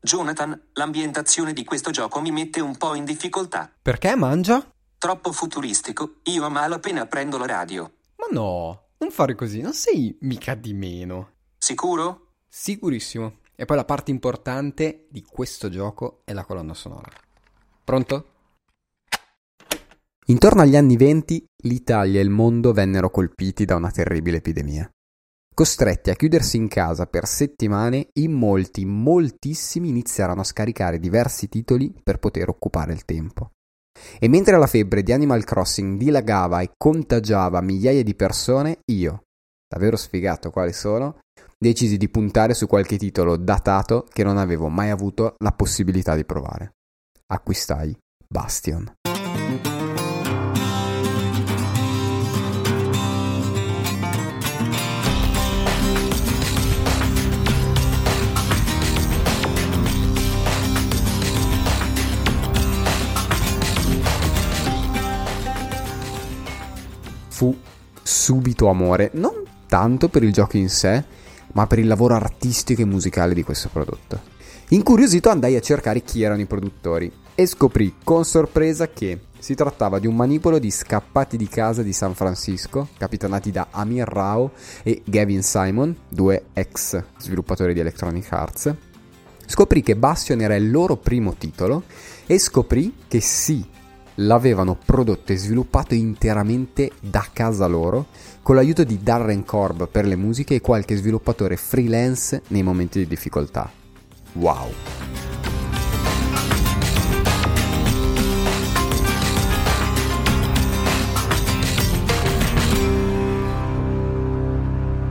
Jonathan, l'ambientazione di questo gioco mi mette un po' in difficoltà. Perché mangia? Troppo futuristico, io a malapena prendo la radio. Ma no, non fare così, non sei mica di meno. Sicuro? Sicurissimo. E poi la parte importante di questo gioco è la colonna sonora. Pronto? Intorno agli anni venti l'Italia e il mondo vennero colpiti da una terribile epidemia. Costretti a chiudersi in casa per settimane, in molti, moltissimi iniziarono a scaricare diversi titoli per poter occupare il tempo. E mentre la febbre di Animal Crossing dilagava e contagiava migliaia di persone, io, davvero sfigato quale sono, decisi di puntare su qualche titolo datato che non avevo mai avuto la possibilità di provare. Acquistai Bastion. Fu subito amore, non tanto per il gioco in sé, ma per il lavoro artistico e musicale di questo prodotto. Incuriosito andai a cercare chi erano i produttori e scoprì con sorpresa che si trattava di un manipolo di scappati di casa di San Francisco, capitanati da Amir Rao e Gavin Simon, due ex sviluppatori di Electronic Arts. Scoprì che Bastion era il loro primo titolo e scoprì che sì, l'avevano prodotto e sviluppato interamente da casa loro, con l'aiuto di Darren Korb per le musiche e qualche sviluppatore freelance nei momenti di difficoltà. Wow!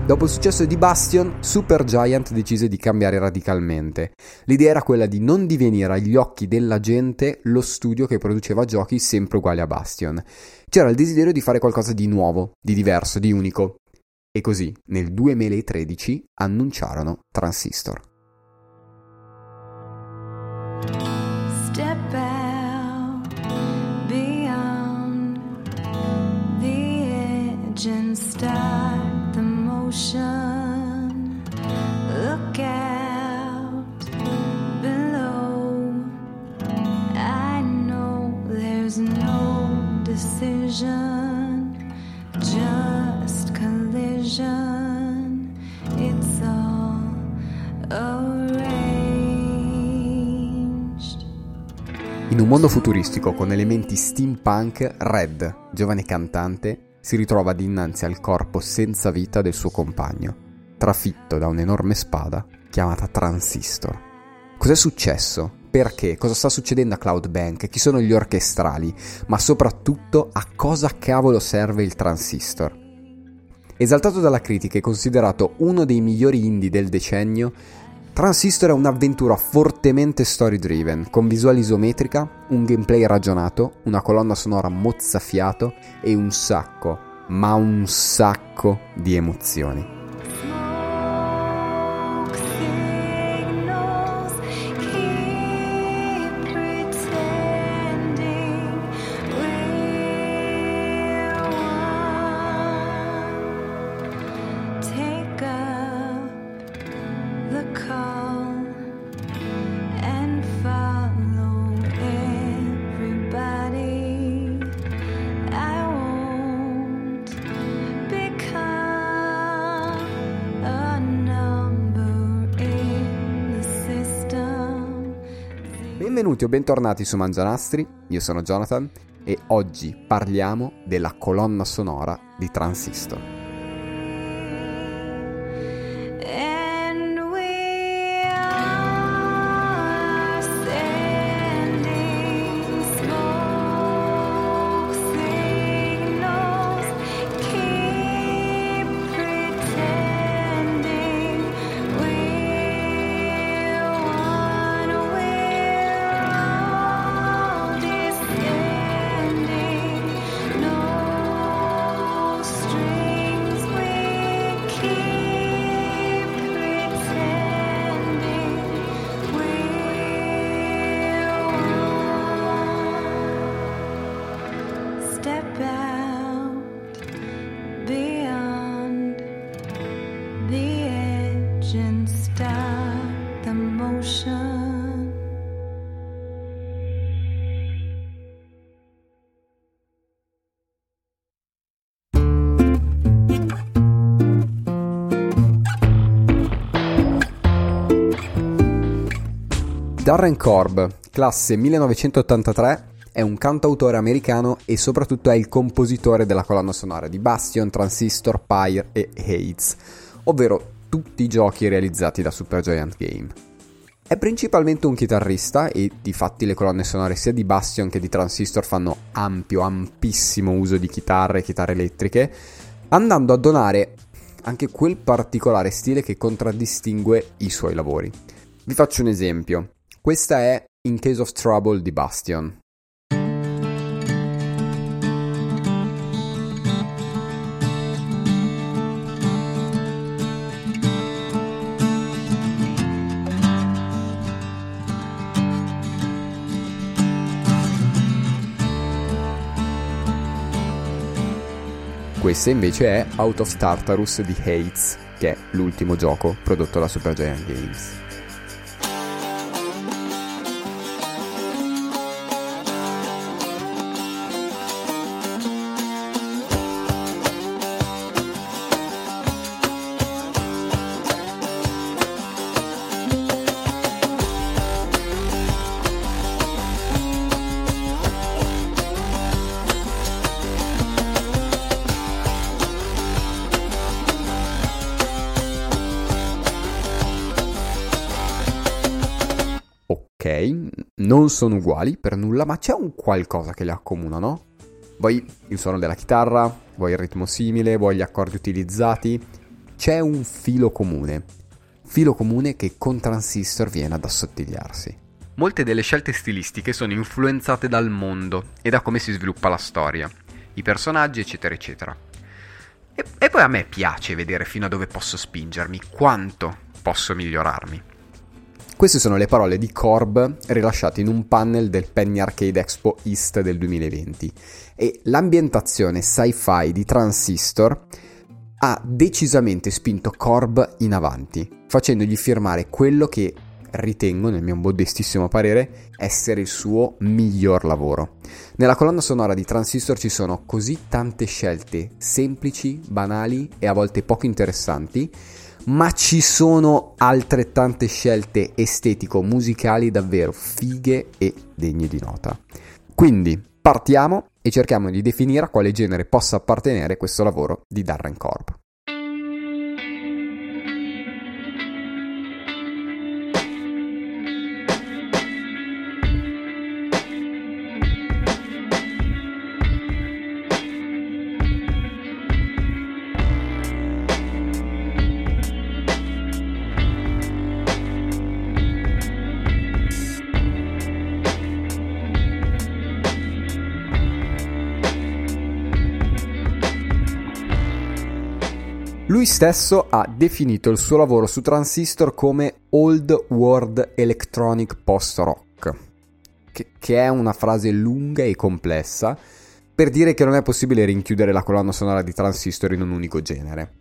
Dopo il successo di Bastion, Supergiant decise di cambiare radicalmente. L'idea era quella di non divenire agli occhi della gente lo studio che produceva giochi sempre uguali a Bastion. C'era il desiderio di fare qualcosa di nuovo, di diverso, di unico. E così, nel 2013, annunciarono Transistor. Step start ocean. Look out below. I know there's no decision, just collision. It's all arranged. In un mondo futuristico con elementi steampunk, Red, giovane cantante, si ritrova dinanzi al corpo senza vita del suo compagno, trafitto da un'enorme spada chiamata Transistor. Cos'è successo? Perché? Cosa sta succedendo a Cloud Bank? Chi sono gli orchestrali? Ma soprattutto a cosa cavolo serve il Transistor? Esaltato dalla critica e considerato uno dei migliori indie del decennio, Transistor è un'avventura fortemente story driven, con visuale isometrica, un gameplay ragionato, una colonna sonora mozzafiato e un sacco, ma un sacco di emozioni. Benvenuti o bentornati su Mangianastri, io sono Jonathan e oggi parliamo della colonna sonora di Transistor. Darren Korb, classe 1983, è un cantautore americano e soprattutto è il compositore della colonna sonora di Bastion, Transistor, Pyre e Hades, ovvero tutti i giochi realizzati da Supergiant Game. È principalmente un chitarrista e di fatti le colonne sonore sia di Bastion che di Transistor fanno ampio, ampissimo uso di chitarre e chitarre elettriche, andando a donare anche quel particolare stile che contraddistingue i suoi lavori. Vi faccio un esempio. Questa è In Case of Trouble di Bastion. Questa invece è Out of Tartarus di Hates, che è l'ultimo gioco prodotto da Supergiant Games. Non sono uguali per nulla, ma c'è un qualcosa che li accomuna, no? Vuoi il suono della chitarra, vuoi il ritmo simile, vuoi gli accordi utilizzati, c'è un filo comune. Filo comune che con Transistor viene ad assottigliarsi. Molte delle scelte stilistiche sono influenzate dal mondo e da come si sviluppa la storia, i personaggi, eccetera, eccetera. E, e poi a me piace vedere fino a dove posso spingermi, quanto posso migliorarmi. Queste sono le parole di Korb rilasciate in un panel del Penny Arcade Expo East del 2020 e l'ambientazione sci-fi di Transistor ha decisamente spinto Korb in avanti, facendogli firmare quello che ritengo, nel mio modestissimo parere, essere il suo miglior lavoro. Nella colonna sonora di Transistor ci sono così tante scelte semplici, banali e a volte poco interessanti ma ci sono altrettante scelte estetico-musicali davvero fighe e degne di nota. Quindi partiamo e cerchiamo di definire a quale genere possa appartenere questo lavoro di Darren Korb. Stesso ha definito il suo lavoro su Transistor come Old World Electronic Post-Rock, che, che è una frase lunga e complessa per dire che non è possibile rinchiudere la colonna sonora di Transistor in un unico genere.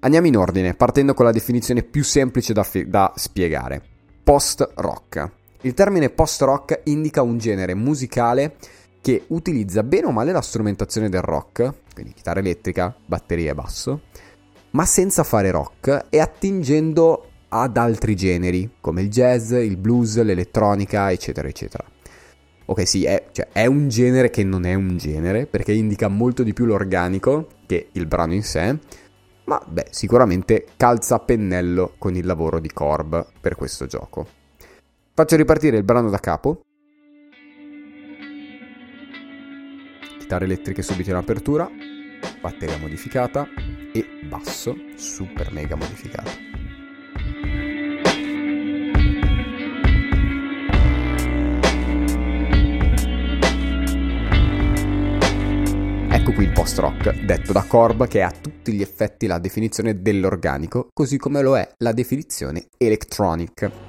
Andiamo in ordine, partendo con la definizione più semplice da, fi- da spiegare. Post-rock. Il termine post-rock indica un genere musicale che utilizza bene o male la strumentazione del rock, quindi chitarra elettrica, batteria e basso, ma senza fare rock e attingendo ad altri generi, come il jazz, il blues, l'elettronica, eccetera, eccetera. Ok, sì, è, cioè, è, un genere che non è un genere, perché indica molto di più l'organico che il brano in sé, ma beh, sicuramente calza a pennello con il lavoro di Korb per questo gioco. Faccio ripartire il brano da capo. Chitarre elettriche subito in apertura, batteria modificata, e basso super mega modificato. Ecco qui il post-rock, detto da Korb che ha a tutti gli effetti la definizione dell'organico, così come lo è la definizione electronic.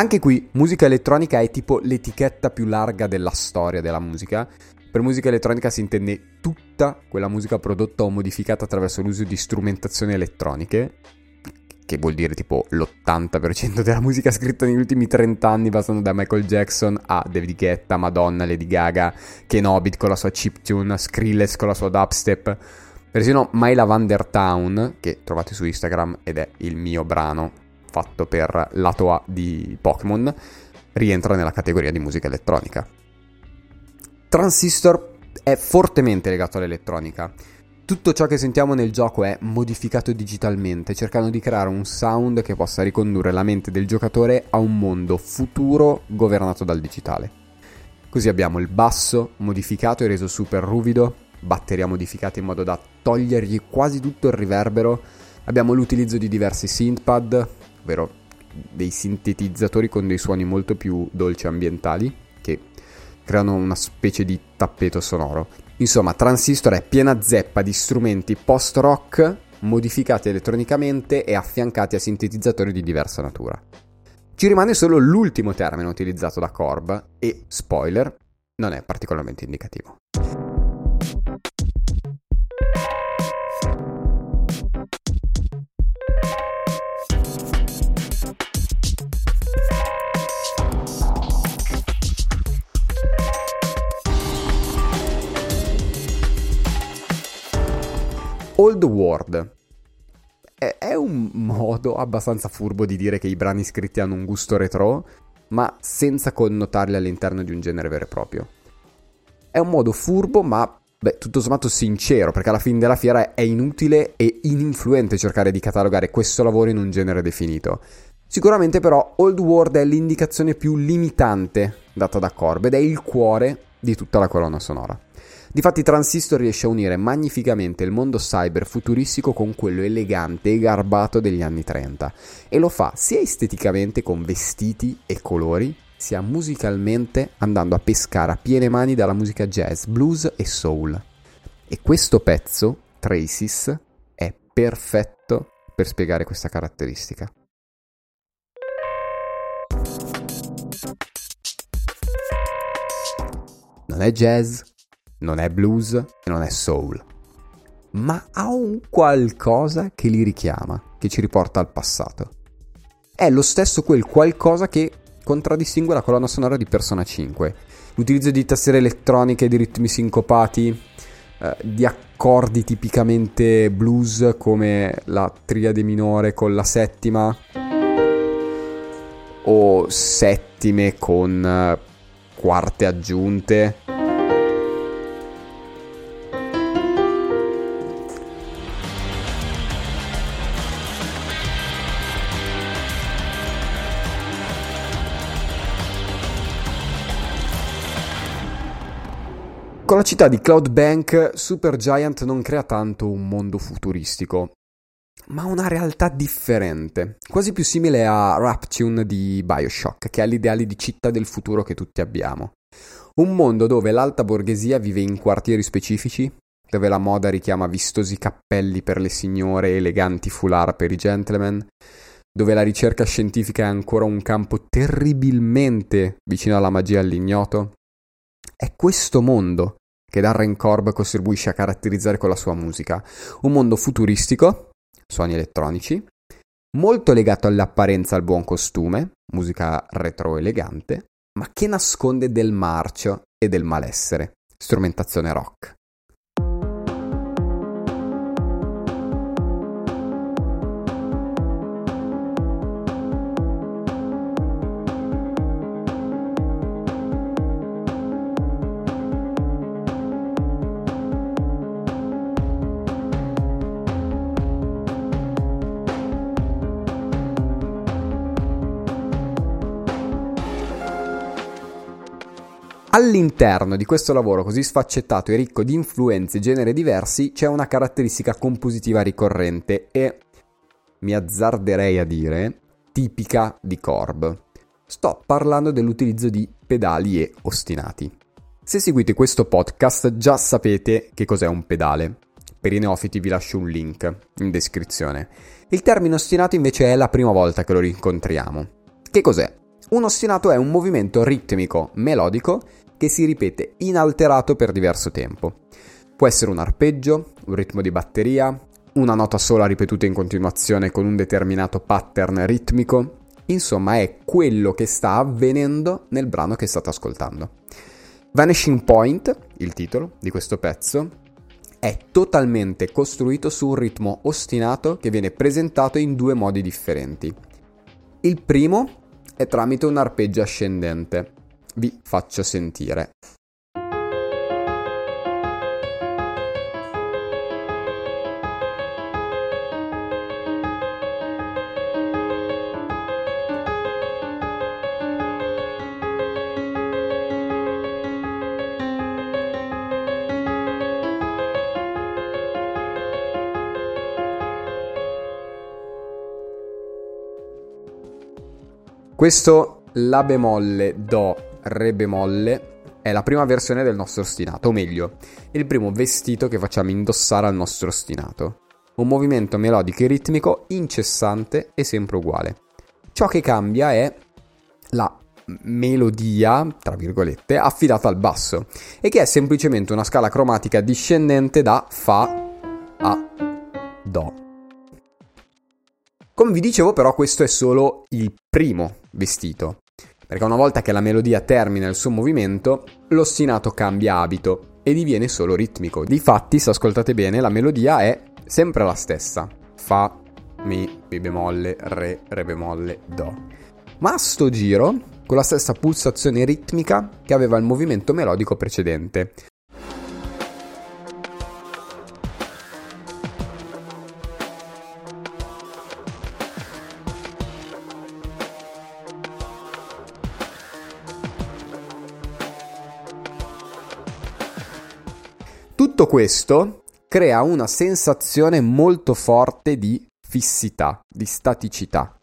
Anche qui musica elettronica è tipo l'etichetta più larga della storia della musica. Per musica elettronica si intende tutta quella musica prodotta o modificata attraverso l'uso di strumentazioni elettroniche, che vuol dire tipo l'80% della musica scritta negli ultimi 30 anni, passando da Michael Jackson a David Guetta, Madonna, Lady Gaga, Kenobit con la sua chiptune, Skrillex con la sua dubstep, persino My Lavender Town, che trovate su Instagram ed è il mio brano fatto per lato A di Pokémon, rientra nella categoria di musica elettronica. Transistor è fortemente legato all'elettronica. Tutto ciò che sentiamo nel gioco è modificato digitalmente, cercando di creare un sound che possa ricondurre la mente del giocatore a un mondo futuro governato dal digitale. Così abbiamo il basso modificato e reso super ruvido, batteria modificata in modo da togliergli quasi tutto il riverbero, abbiamo l'utilizzo di diversi synthpad, ovvero dei sintetizzatori con dei suoni molto più dolci ambientali, che creano una specie di tappeto sonoro. Insomma, Transistor è piena zeppa di strumenti post-rock modificati elettronicamente e affiancati a sintetizzatori di diversa natura. Ci rimane solo l'ultimo termine utilizzato da Korb e, spoiler, non è particolarmente indicativo. Old World. È un modo abbastanza furbo di dire che i brani scritti hanno un gusto retro, ma senza connotarli all'interno di un genere vero e proprio. È un modo furbo, ma beh, tutto sommato sincero, perché alla fine della fiera è inutile e ininfluente cercare di catalogare questo lavoro in un genere definito. Sicuramente però Old World è l'indicazione più limitante data da Korb ed è il cuore di tutta la colonna sonora. Difatti Transistor riesce a unire magnificamente il mondo cyber futuristico con quello elegante e garbato degli anni 30 e lo fa sia esteticamente con vestiti e colori, sia musicalmente andando a pescare a piene mani dalla musica jazz, blues e soul. E questo pezzo, Traces, è perfetto per spiegare questa caratteristica. Non è jazz, non è blues e non è soul, ma ha un qualcosa che li richiama, che ci riporta al passato. È lo stesso quel qualcosa che contraddistingue la colonna sonora di Persona 5. L'utilizzo di tastiere elettroniche, di ritmi sincopati, eh, di accordi tipicamente blues come la triade minore con la settima o settime con eh, quarte aggiunte Con la città di Cloud Bank, Supergiant non crea tanto un mondo futuristico, ma una realtà differente, quasi più simile a Raptune di Bioshock, che ha l'ideale di città del futuro che tutti abbiamo. Un mondo dove l'alta borghesia vive in quartieri specifici, dove la moda richiama vistosi cappelli per le signore e eleganti foulard per i gentleman, dove la ricerca scientifica è ancora un campo terribilmente vicino alla magia e all'ignoto. È questo mondo che Darren Korb contribuisce a caratterizzare con la sua musica. Un mondo futuristico, suoni elettronici, molto legato all'apparenza al buon costume, musica retro elegante, ma che nasconde del marcio e del malessere, strumentazione rock. All'interno di questo lavoro così sfaccettato e ricco di influenze e generi diversi c'è una caratteristica compositiva ricorrente e, mi azzarderei a dire, tipica di Korb. Sto parlando dell'utilizzo di pedali e ostinati. Se seguite questo podcast già sapete che cos'è un pedale. Per i neofiti vi lascio un link in descrizione. Il termine ostinato invece è la prima volta che lo rincontriamo. Che cos'è? Un ostinato è un movimento ritmico, melodico, che si ripete inalterato per diverso tempo. Può essere un arpeggio, un ritmo di batteria, una nota sola ripetuta in continuazione con un determinato pattern ritmico. Insomma, è quello che sta avvenendo nel brano che state ascoltando. Vanishing Point, il titolo di questo pezzo, è totalmente costruito su un ritmo ostinato che viene presentato in due modi differenti. Il primo è tramite un arpeggio ascendente. Vi faccio sentire. Questo La bemolle Do Re bemolle è la prima versione del nostro ostinato, o meglio, il primo vestito che facciamo indossare al nostro ostinato. Un movimento melodico e ritmico incessante e sempre uguale. Ciò che cambia è la melodia, tra virgolette, affidata al basso e che è semplicemente una scala cromatica discendente da Fa a Do. Come vi dicevo però questo è solo il primo vestito, perché una volta che la melodia termina il suo movimento, l'ostinato cambia abito e diviene solo ritmico. Difatti, se ascoltate bene, la melodia è sempre la stessa. Fa, Mi, Mi bemolle, Re, Re bemolle, Do. Ma a sto giro, con la stessa pulsazione ritmica che aveva il movimento melodico precedente. Tutto questo crea una sensazione molto forte di fissità, di staticità.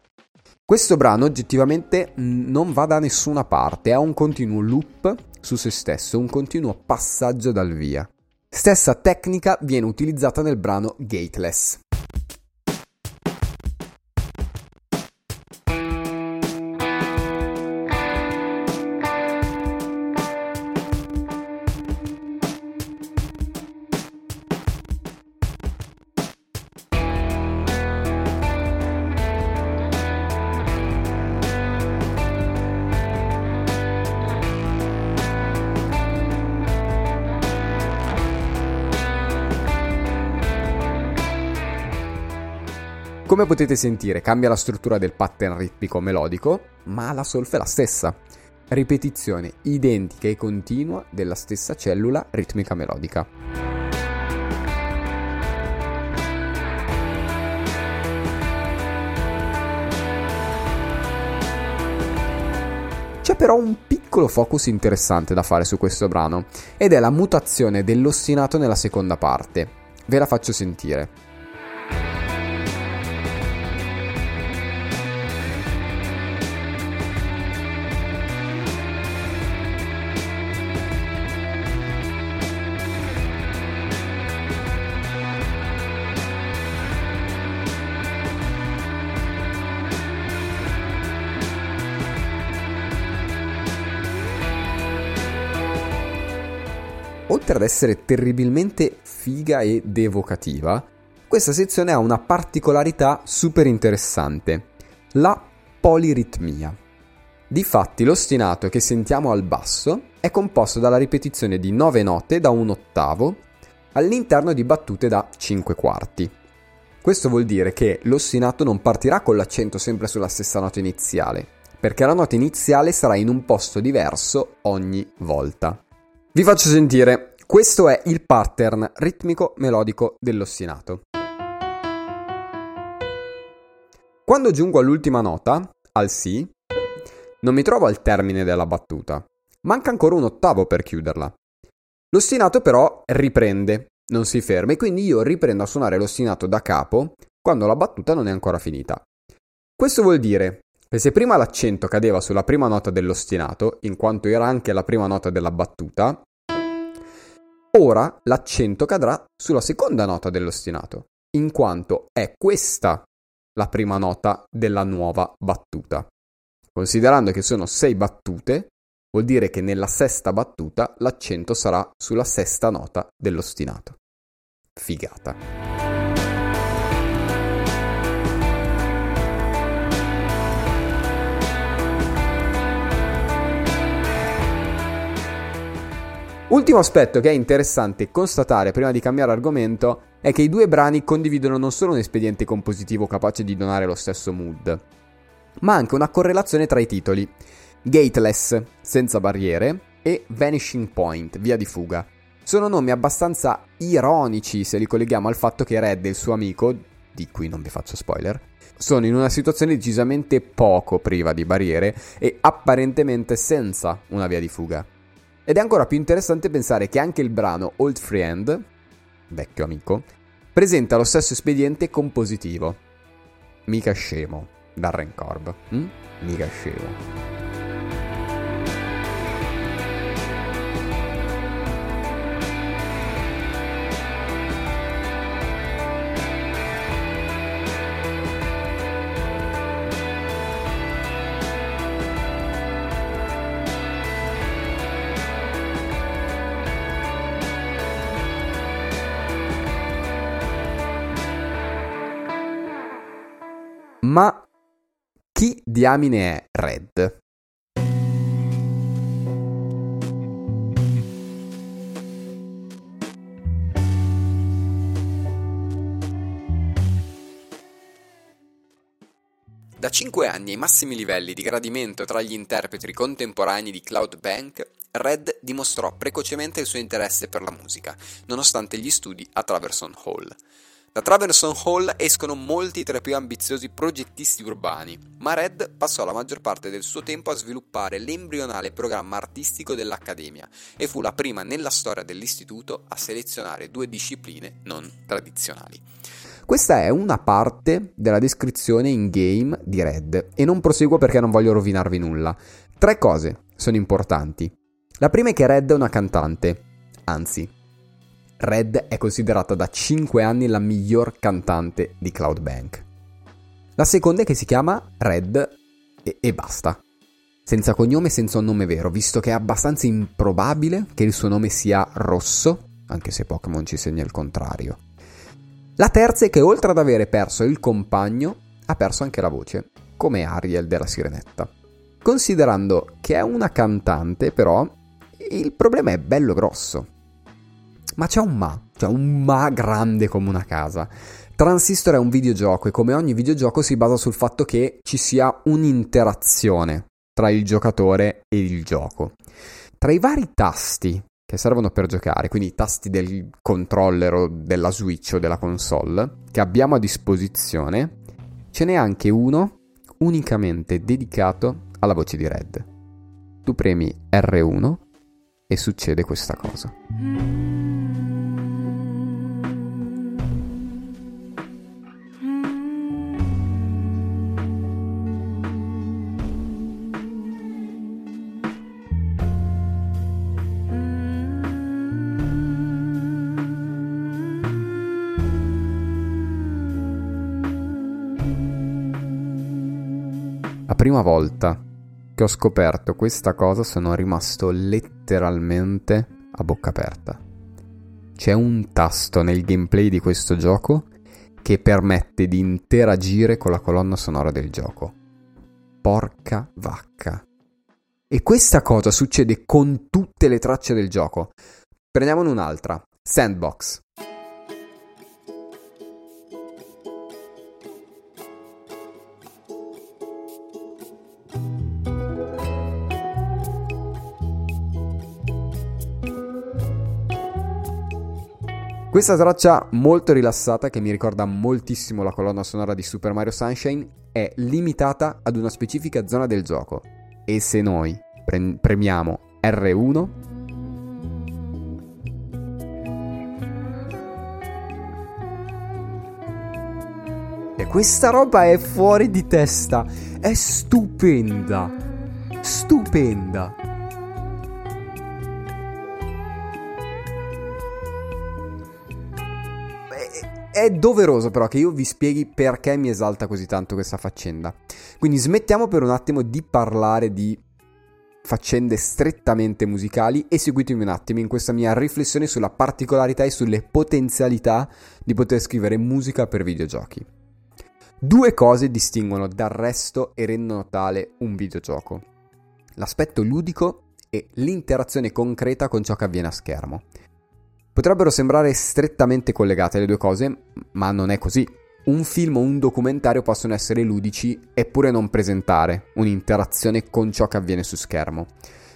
Questo brano oggettivamente non va da nessuna parte, ha un continuo loop su se stesso, un continuo passaggio dal via. Stessa tecnica viene utilizzata nel brano Gateless. Come potete sentire, cambia la struttura del pattern ritmico melodico, ma la solfa è la stessa. Ripetizione identica e continua della stessa cellula ritmica melodica. C'è però un piccolo focus interessante da fare su questo brano, ed è la mutazione dell'ostinato nella seconda parte. Ve la faccio sentire. Ad essere terribilmente figa ed evocativa, questa sezione ha una particolarità super interessante, la poliritmia. Difatti l'ostinato che sentiamo al basso è composto dalla ripetizione di 9 note da un ottavo all'interno di battute da 5 quarti. Questo vuol dire che l'ostinato non partirà con l'accento sempre sulla stessa nota iniziale, perché la nota iniziale sarà in un posto diverso ogni volta. Vi faccio sentire questo è il pattern ritmico melodico dell'ostinato. Quando giungo all'ultima nota, al Si, non mi trovo al termine della battuta. Manca ancora un ottavo per chiuderla. L'ostinato però riprende, non si ferma e quindi io riprendo a suonare l'ostinato da capo quando la battuta non è ancora finita. Questo vuol dire che se prima l'accento cadeva sulla prima nota dell'ostinato, in quanto era anche la prima nota della battuta, Ora l'accento cadrà sulla seconda nota dell'ostinato, in quanto è questa la prima nota della nuova battuta. Considerando che sono sei battute, vuol dire che nella sesta battuta l'accento sarà sulla sesta nota dell'ostinato. Figata. Ultimo aspetto che è interessante constatare prima di cambiare argomento è che i due brani condividono non solo un espediente compositivo capace di donare lo stesso mood, ma anche una correlazione tra i titoli. Gateless, senza barriere, e Vanishing Point, via di fuga. Sono nomi abbastanza ironici se li colleghiamo al fatto che Red e il suo amico, di cui non vi faccio spoiler, sono in una situazione decisamente poco priva di barriere e apparentemente senza una via di fuga. Ed è ancora più interessante pensare che anche il brano Old Friend, vecchio amico, presenta lo stesso espediente compositivo. Mica scemo, Darren Corb. Hm? Mica scemo. Ma chi diamine è Red? Da 5 anni ai massimi livelli di gradimento tra gli interpreti contemporanei di Cloud Bank, Red dimostrò precocemente il suo interesse per la musica, nonostante gli studi a Traverson Hall. Da Traverson Hall escono molti tra i più ambiziosi progettisti urbani, ma Red passò la maggior parte del suo tempo a sviluppare l'embrionale programma artistico dell'Accademia e fu la prima nella storia dell'istituto a selezionare due discipline non tradizionali. Questa è una parte della descrizione in game di Red e non proseguo perché non voglio rovinarvi nulla. Tre cose sono importanti. La prima è che Red è una cantante, anzi Red è considerata da 5 anni la miglior cantante di Cloud Bank. La seconda è che si chiama Red e, e basta. Senza cognome senza un nome vero, visto che è abbastanza improbabile che il suo nome sia rosso, anche se Pokémon ci segna il contrario. La terza è che oltre ad avere perso il compagno, ha perso anche la voce, come Ariel della Sirenetta. Considerando che è una cantante, però, il problema è bello grosso. Ma c'è un ma, cioè un ma grande come una casa. Transistor è un videogioco e come ogni videogioco si basa sul fatto che ci sia un'interazione tra il giocatore e il gioco. Tra i vari tasti che servono per giocare, quindi i tasti del controller o della Switch o della console che abbiamo a disposizione, ce n'è anche uno unicamente dedicato alla voce di Red. Tu premi R1 e succede questa cosa. Prima volta che ho scoperto questa cosa sono rimasto letteralmente a bocca aperta. C'è un tasto nel gameplay di questo gioco che permette di interagire con la colonna sonora del gioco. Porca vacca. E questa cosa succede con tutte le tracce del gioco. Prendiamone un'altra. Sandbox. Questa traccia molto rilassata, che mi ricorda moltissimo la colonna sonora di Super Mario Sunshine, è limitata ad una specifica zona del gioco. E se noi pre- premiamo R1, E questa roba è fuori di testa. È stupenda. Stupenda. È doveroso però che io vi spieghi perché mi esalta così tanto questa faccenda. Quindi smettiamo per un attimo di parlare di faccende strettamente musicali e seguitemi un attimo in questa mia riflessione sulla particolarità e sulle potenzialità di poter scrivere musica per videogiochi. Due cose distinguono dal resto e rendono tale un videogioco. L'aspetto ludico e l'interazione concreta con ciò che avviene a schermo. Potrebbero sembrare strettamente collegate le due cose, ma non è così. Un film o un documentario possono essere ludici eppure non presentare un'interazione con ciò che avviene su schermo.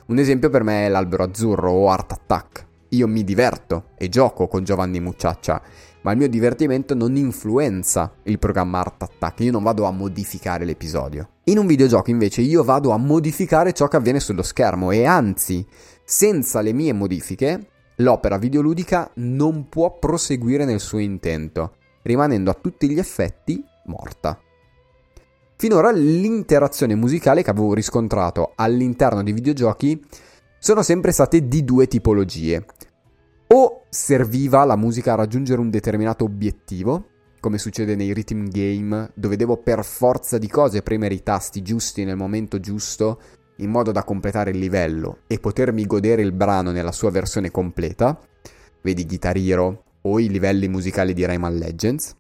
Un esempio per me è L'albero azzurro o Art Attack. Io mi diverto e gioco con Giovanni Mucciaccia, ma il mio divertimento non influenza il programma Art Attack, io non vado a modificare l'episodio. In un videogioco invece io vado a modificare ciò che avviene sullo schermo e anzi, senza le mie modifiche, l'opera videoludica non può proseguire nel suo intento, rimanendo a tutti gli effetti morta. Finora l'interazione musicale che avevo riscontrato all'interno dei videogiochi sono sempre state di due tipologie. O serviva la musica a raggiungere un determinato obiettivo, come succede nei rhythm game, dove devo per forza di cose premere i tasti giusti nel momento giusto in modo da completare il livello e potermi godere il brano nella sua versione completa, vedi Guitar Hero o i livelli musicali di Rayman Legends,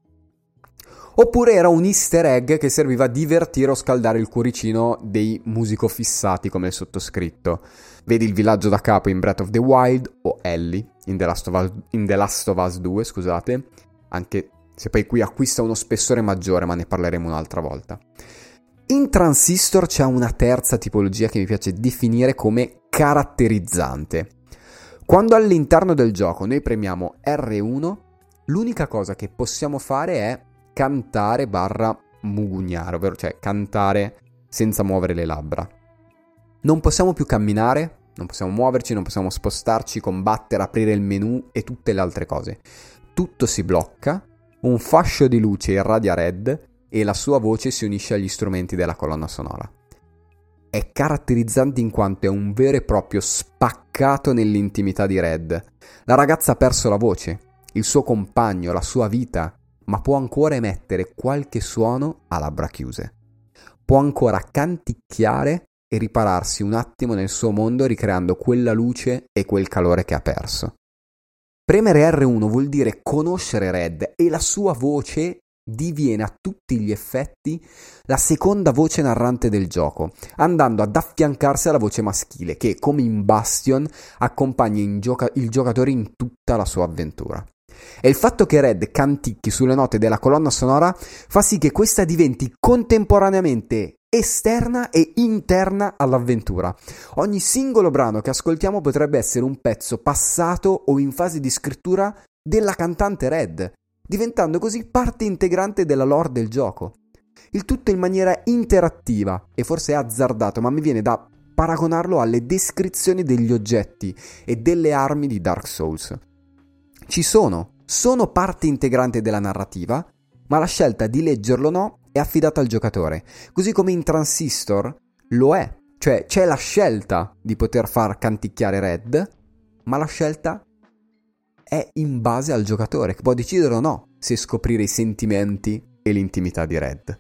oppure era un easter egg che serviva a divertire o scaldare il cuoricino dei musicofissati come il sottoscritto. Vedi il villaggio da capo in Breath of the Wild o Ellie in The Last of Us, The Last of Us 2, scusate, anche se poi qui acquista uno spessore maggiore, ma ne parleremo un'altra volta. In Transistor c'è una terza tipologia che mi piace definire come caratterizzante. Quando all'interno del gioco noi premiamo R1, l'unica cosa che possiamo fare è cantare barra mugugnare, ovvero cioè cantare senza muovere le labbra. Non possiamo più camminare, non possiamo muoverci, non possiamo spostarci, combattere, aprire il menu e tutte le altre cose. Tutto si blocca, un fascio di luce irradia Red e la sua voce si unisce agli strumenti della colonna sonora. È caratterizzante in quanto è un vero e proprio spaccato nell'intimità di Red. La ragazza ha perso la voce, il suo compagno, la sua vita, ma può ancora emettere qualche suono a labbra chiuse. Può ancora canticchiare e ripararsi un attimo nel suo mondo ricreando quella luce e quel calore che ha perso. Premere R1 vuol dire conoscere Red e la sua voce diviene a tutti gli effetti la seconda voce narrante del gioco, andando ad affiancarsi alla voce maschile che, come in Bastion, accompagna gioca- il giocatore in tutta la sua avventura. E il fatto che Red canticchi sulle note della colonna sonora fa sì che questa diventi contemporaneamente esterna e interna all'avventura. Ogni singolo brano che ascoltiamo potrebbe essere un pezzo passato o in fase di scrittura della cantante Red, diventando così parte integrante della lore del gioco. Il tutto in maniera interattiva e forse azzardato, ma mi viene da paragonarlo alle descrizioni degli oggetti e delle armi di Dark Souls. Ci sono, sono parte integrante della narrativa, ma la scelta di leggerlo no è affidata al giocatore, così come in Transistor lo è, cioè c'è la scelta di poter far canticchiare Red, ma la scelta è in base al giocatore che può decidere o no se scoprire i sentimenti e l'intimità di Red.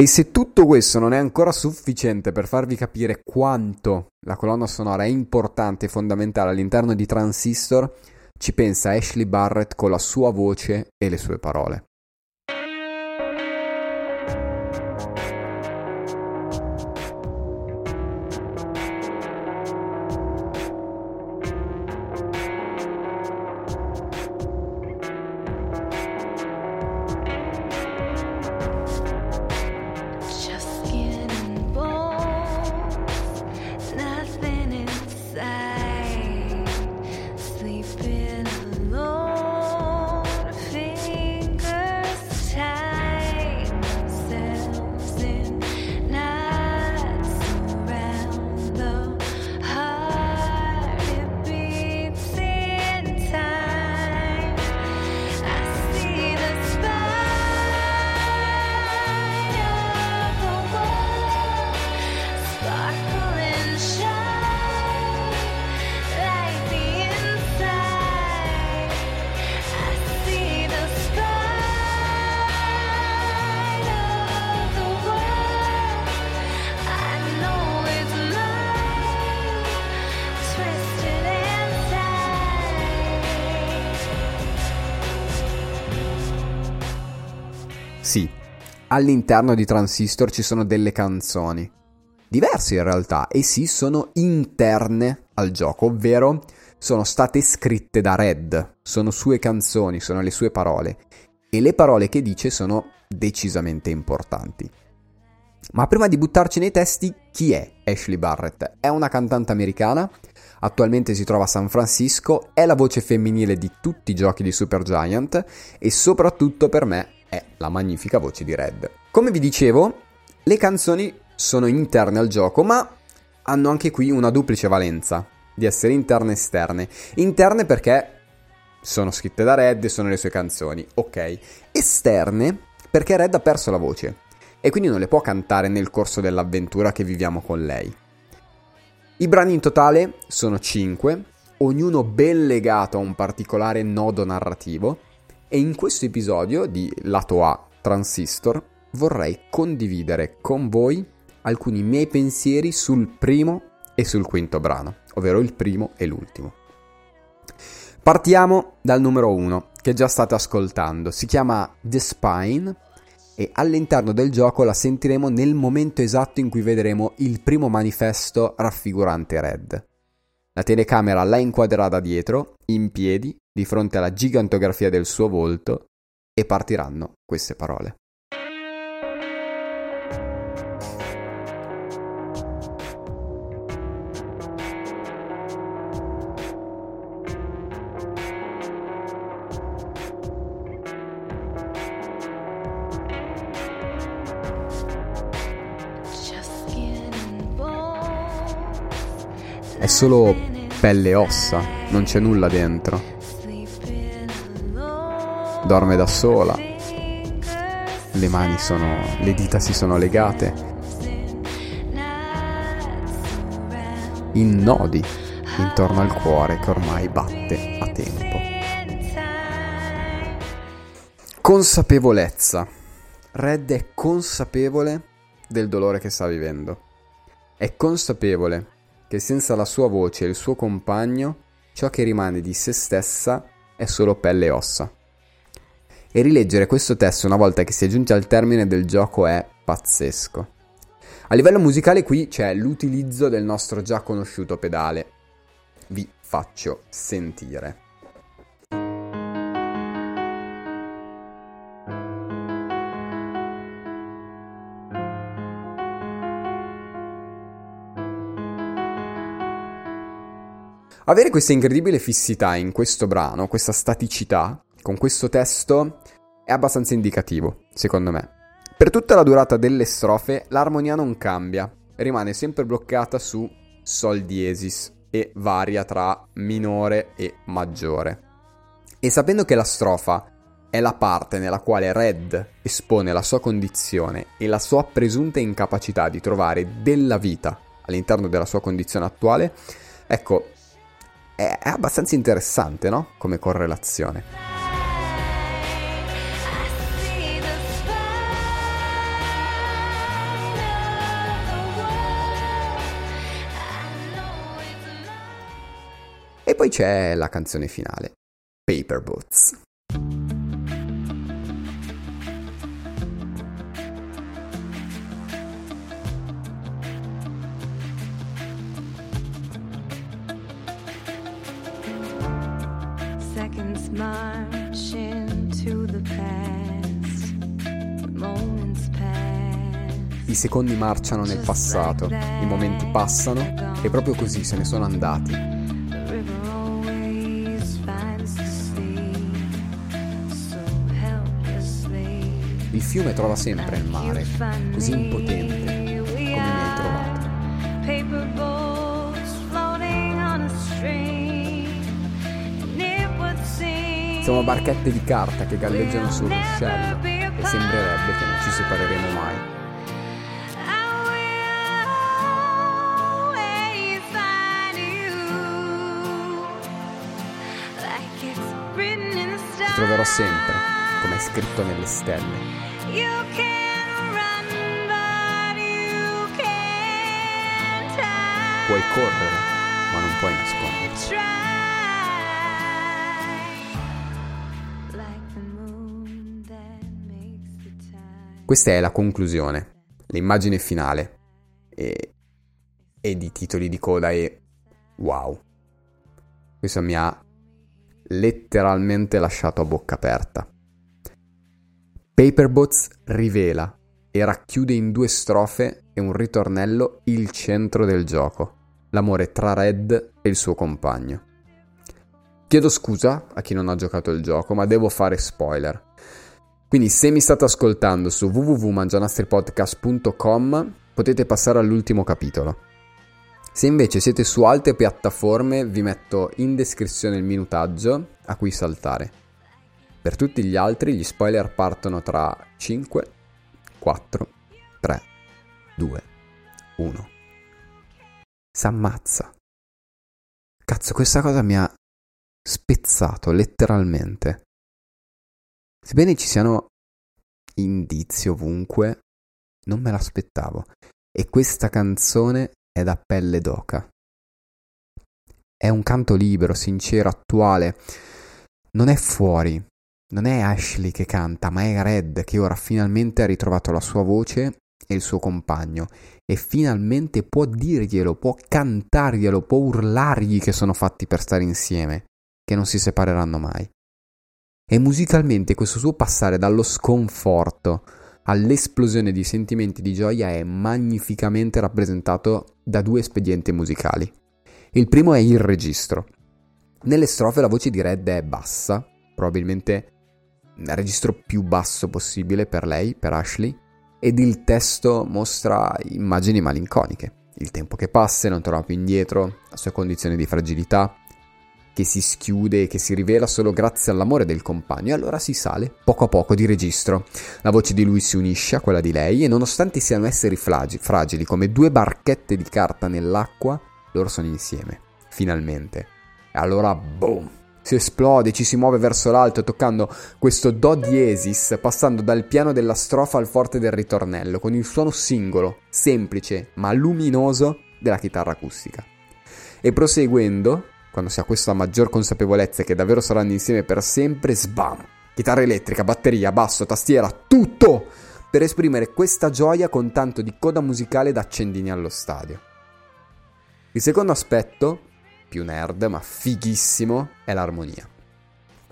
E se tutto questo non è ancora sufficiente per farvi capire quanto la colonna sonora è importante e fondamentale all'interno di Transistor, ci pensa Ashley Barrett con la sua voce e le sue parole. Sì, all'interno di Transistor ci sono delle canzoni. Diverse in realtà, e sì, sono interne al gioco, ovvero sono state scritte da Red, sono sue canzoni, sono le sue parole, e le parole che dice sono decisamente importanti. Ma prima di buttarci nei testi, chi è Ashley Barrett? È una cantante americana, attualmente si trova a San Francisco, è la voce femminile di tutti i giochi di Supergiant e soprattutto per me è la magnifica voce di Red. Come vi dicevo, le canzoni sono interne al gioco, ma hanno anche qui una duplice valenza di essere interne e esterne. Interne perché sono scritte da Red e sono le sue canzoni, ok. Esterne perché Red ha perso la voce e quindi non le può cantare nel corso dell'avventura che viviamo con lei. I brani in totale sono 5, ognuno ben legato a un particolare nodo narrativo e in questo episodio di Lato A Transistor vorrei condividere con voi alcuni miei pensieri sul primo e sul quinto brano, ovvero il primo e l'ultimo. Partiamo dal numero 1, che già state ascoltando. Si chiama The Spine e all'interno del gioco la sentiremo nel momento esatto in cui vedremo il primo manifesto raffigurante Red. La telecamera la inquadrerà da dietro, in piedi, di fronte alla gigantografia del suo volto, e partiranno queste parole. È solo pelle e ossa, non c'è nulla dentro. Dorme da sola. Le mani sono. le dita si sono legate. In nodi intorno al cuore che ormai batte a tempo. Consapevolezza. Red è consapevole del dolore che sta vivendo. È consapevole che senza la sua voce e il suo compagno, ciò che rimane di se stessa è solo pelle e ossa. E rileggere questo testo una volta che si è giunti al termine del gioco è pazzesco. A livello musicale qui c'è l'utilizzo del nostro già conosciuto pedale. Vi faccio sentire. Avere questa incredibile fissità in questo brano, questa staticità, con questo testo, è abbastanza indicativo, secondo me. Per tutta la durata delle strofe l'armonia non cambia, rimane sempre bloccata su Sol diesis e varia tra minore e maggiore. E sapendo che la strofa è la parte nella quale Red espone la sua condizione e la sua presunta incapacità di trovare della vita all'interno della sua condizione attuale, ecco, è, abbastanza interessante, no? Come correlazione. Poi c'è la canzone finale, Paper Boots. I secondi marciano nel passato, i momenti passano e proprio così se ne sono andati. Fiume trova sempre il mare, così impotente come mi hai trovato. Siamo barchette di carta che galleggiano sul ruscello e sembrerebbe che non ci separeremo mai. Ti troverò sempre, come è scritto nelle stelle. Correre, ma non puoi nasconderti. Questa è la conclusione, l'immagine finale e, e di titoli di coda e wow. Questo mi ha letteralmente lasciato a bocca aperta. Paperbots rivela e racchiude in due strofe e un ritornello il centro del gioco, l'amore tra Red e il suo compagno. Chiedo scusa a chi non ha giocato il gioco, ma devo fare spoiler. Quindi se mi state ascoltando su www.mangianastripodcast.com potete passare all'ultimo capitolo. Se invece siete su altre piattaforme vi metto in descrizione il minutaggio a cui saltare. Per tutti gli altri gli spoiler partono tra 5, 4, 3, 2, 1. S'ammazza. Cazzo, questa cosa mi ha spezzato letteralmente. Sebbene ci siano indizi ovunque, non me l'aspettavo. E questa canzone è da pelle d'oca. È un canto libero, sincero, attuale. Non è fuori, non è Ashley che canta, ma è Red che ora finalmente ha ritrovato la sua voce e il suo compagno e finalmente può dirglielo, può cantarglielo, può urlargli che sono fatti per stare insieme, che non si separeranno mai. E musicalmente questo suo passare dallo sconforto all'esplosione di sentimenti di gioia è magnificamente rappresentato da due espedienti musicali. Il primo è il registro. Nelle strofe la voce di Red è bassa, probabilmente il registro più basso possibile per lei, per Ashley, ed il testo mostra immagini malinconiche. Il tempo che passa e non torna più indietro, la sua condizione di fragilità, che si schiude e che si rivela solo grazie all'amore del compagno e allora si sale poco a poco di registro. La voce di lui si unisce a quella di lei e nonostante siano esseri flagi, fragili come due barchette di carta nell'acqua, loro sono insieme, finalmente. E allora boom! Si esplode, ci si muove verso l'alto toccando questo Do diesis, passando dal piano della strofa al forte del ritornello, con il suono singolo, semplice ma luminoso della chitarra acustica. E proseguendo, quando si ha questa maggior consapevolezza che davvero saranno insieme per sempre, sbam! Chitarra elettrica, batteria, basso, tastiera, tutto! Per esprimere questa gioia con tanto di coda musicale da accendini allo stadio. Il secondo aspetto, più nerd ma fighissimo, è l'armonia.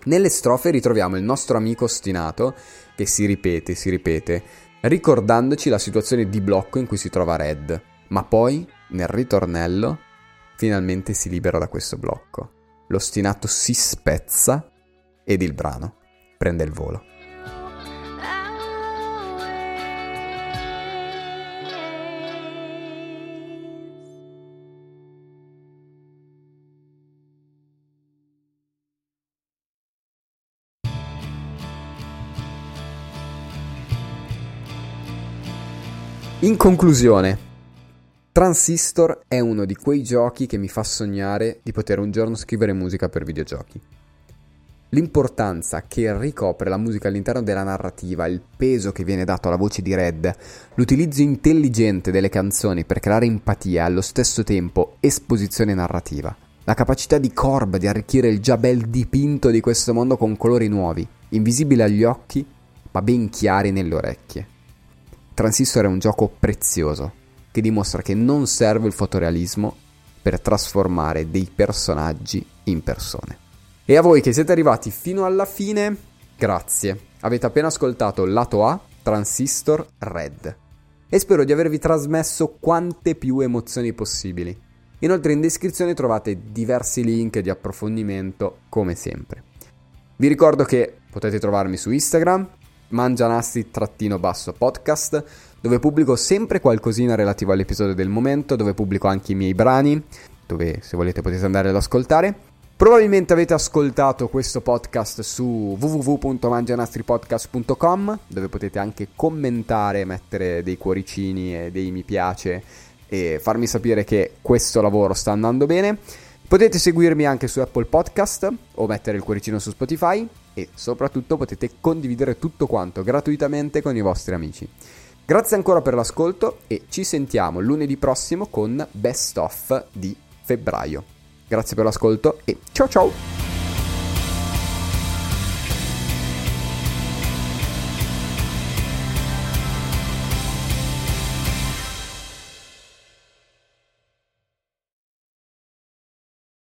Nelle strofe ritroviamo il nostro amico ostinato che si ripete, si ripete, ricordandoci la situazione di blocco in cui si trova Red, ma poi, nel ritornello, finalmente si libera da questo blocco. L'ostinato si spezza ed il brano prende il volo. In conclusione, Transistor è uno di quei giochi che mi fa sognare di poter un giorno scrivere musica per videogiochi. L'importanza che ricopre la musica all'interno della narrativa, il peso che viene dato alla voce di Red, l'utilizzo intelligente delle canzoni per creare empatia e allo stesso tempo esposizione narrativa, la capacità di Korb di arricchire il già bel dipinto di questo mondo con colori nuovi, invisibili agli occhi ma ben chiari nelle orecchie. Transistor è un gioco prezioso, che dimostra che non serve il fotorealismo per trasformare dei personaggi in persone. E a voi che siete arrivati fino alla fine, grazie. Avete appena ascoltato lato A, Transistor Red. E spero di avervi trasmesso quante più emozioni possibili. Inoltre in descrizione trovate diversi link di approfondimento come sempre. Vi ricordo che potete trovarmi su Instagram, mangianasti-podcast, dove pubblico sempre qualcosina relativo all'episodio del momento, dove pubblico anche i miei brani, dove se volete potete andare ad ascoltare. Probabilmente avete ascoltato questo podcast su www.mangianastripodcast.com dove potete anche commentare, mettere dei cuoricini e dei mi piace e farmi sapere che questo lavoro sta andando bene. Potete seguirmi anche su Apple Podcast o mettere il cuoricino su Spotify e soprattutto potete condividere tutto quanto gratuitamente con i vostri amici. Grazie ancora per l'ascolto e ci sentiamo lunedì prossimo con Best of di febbraio. Grazie per l'ascolto e ciao ciao!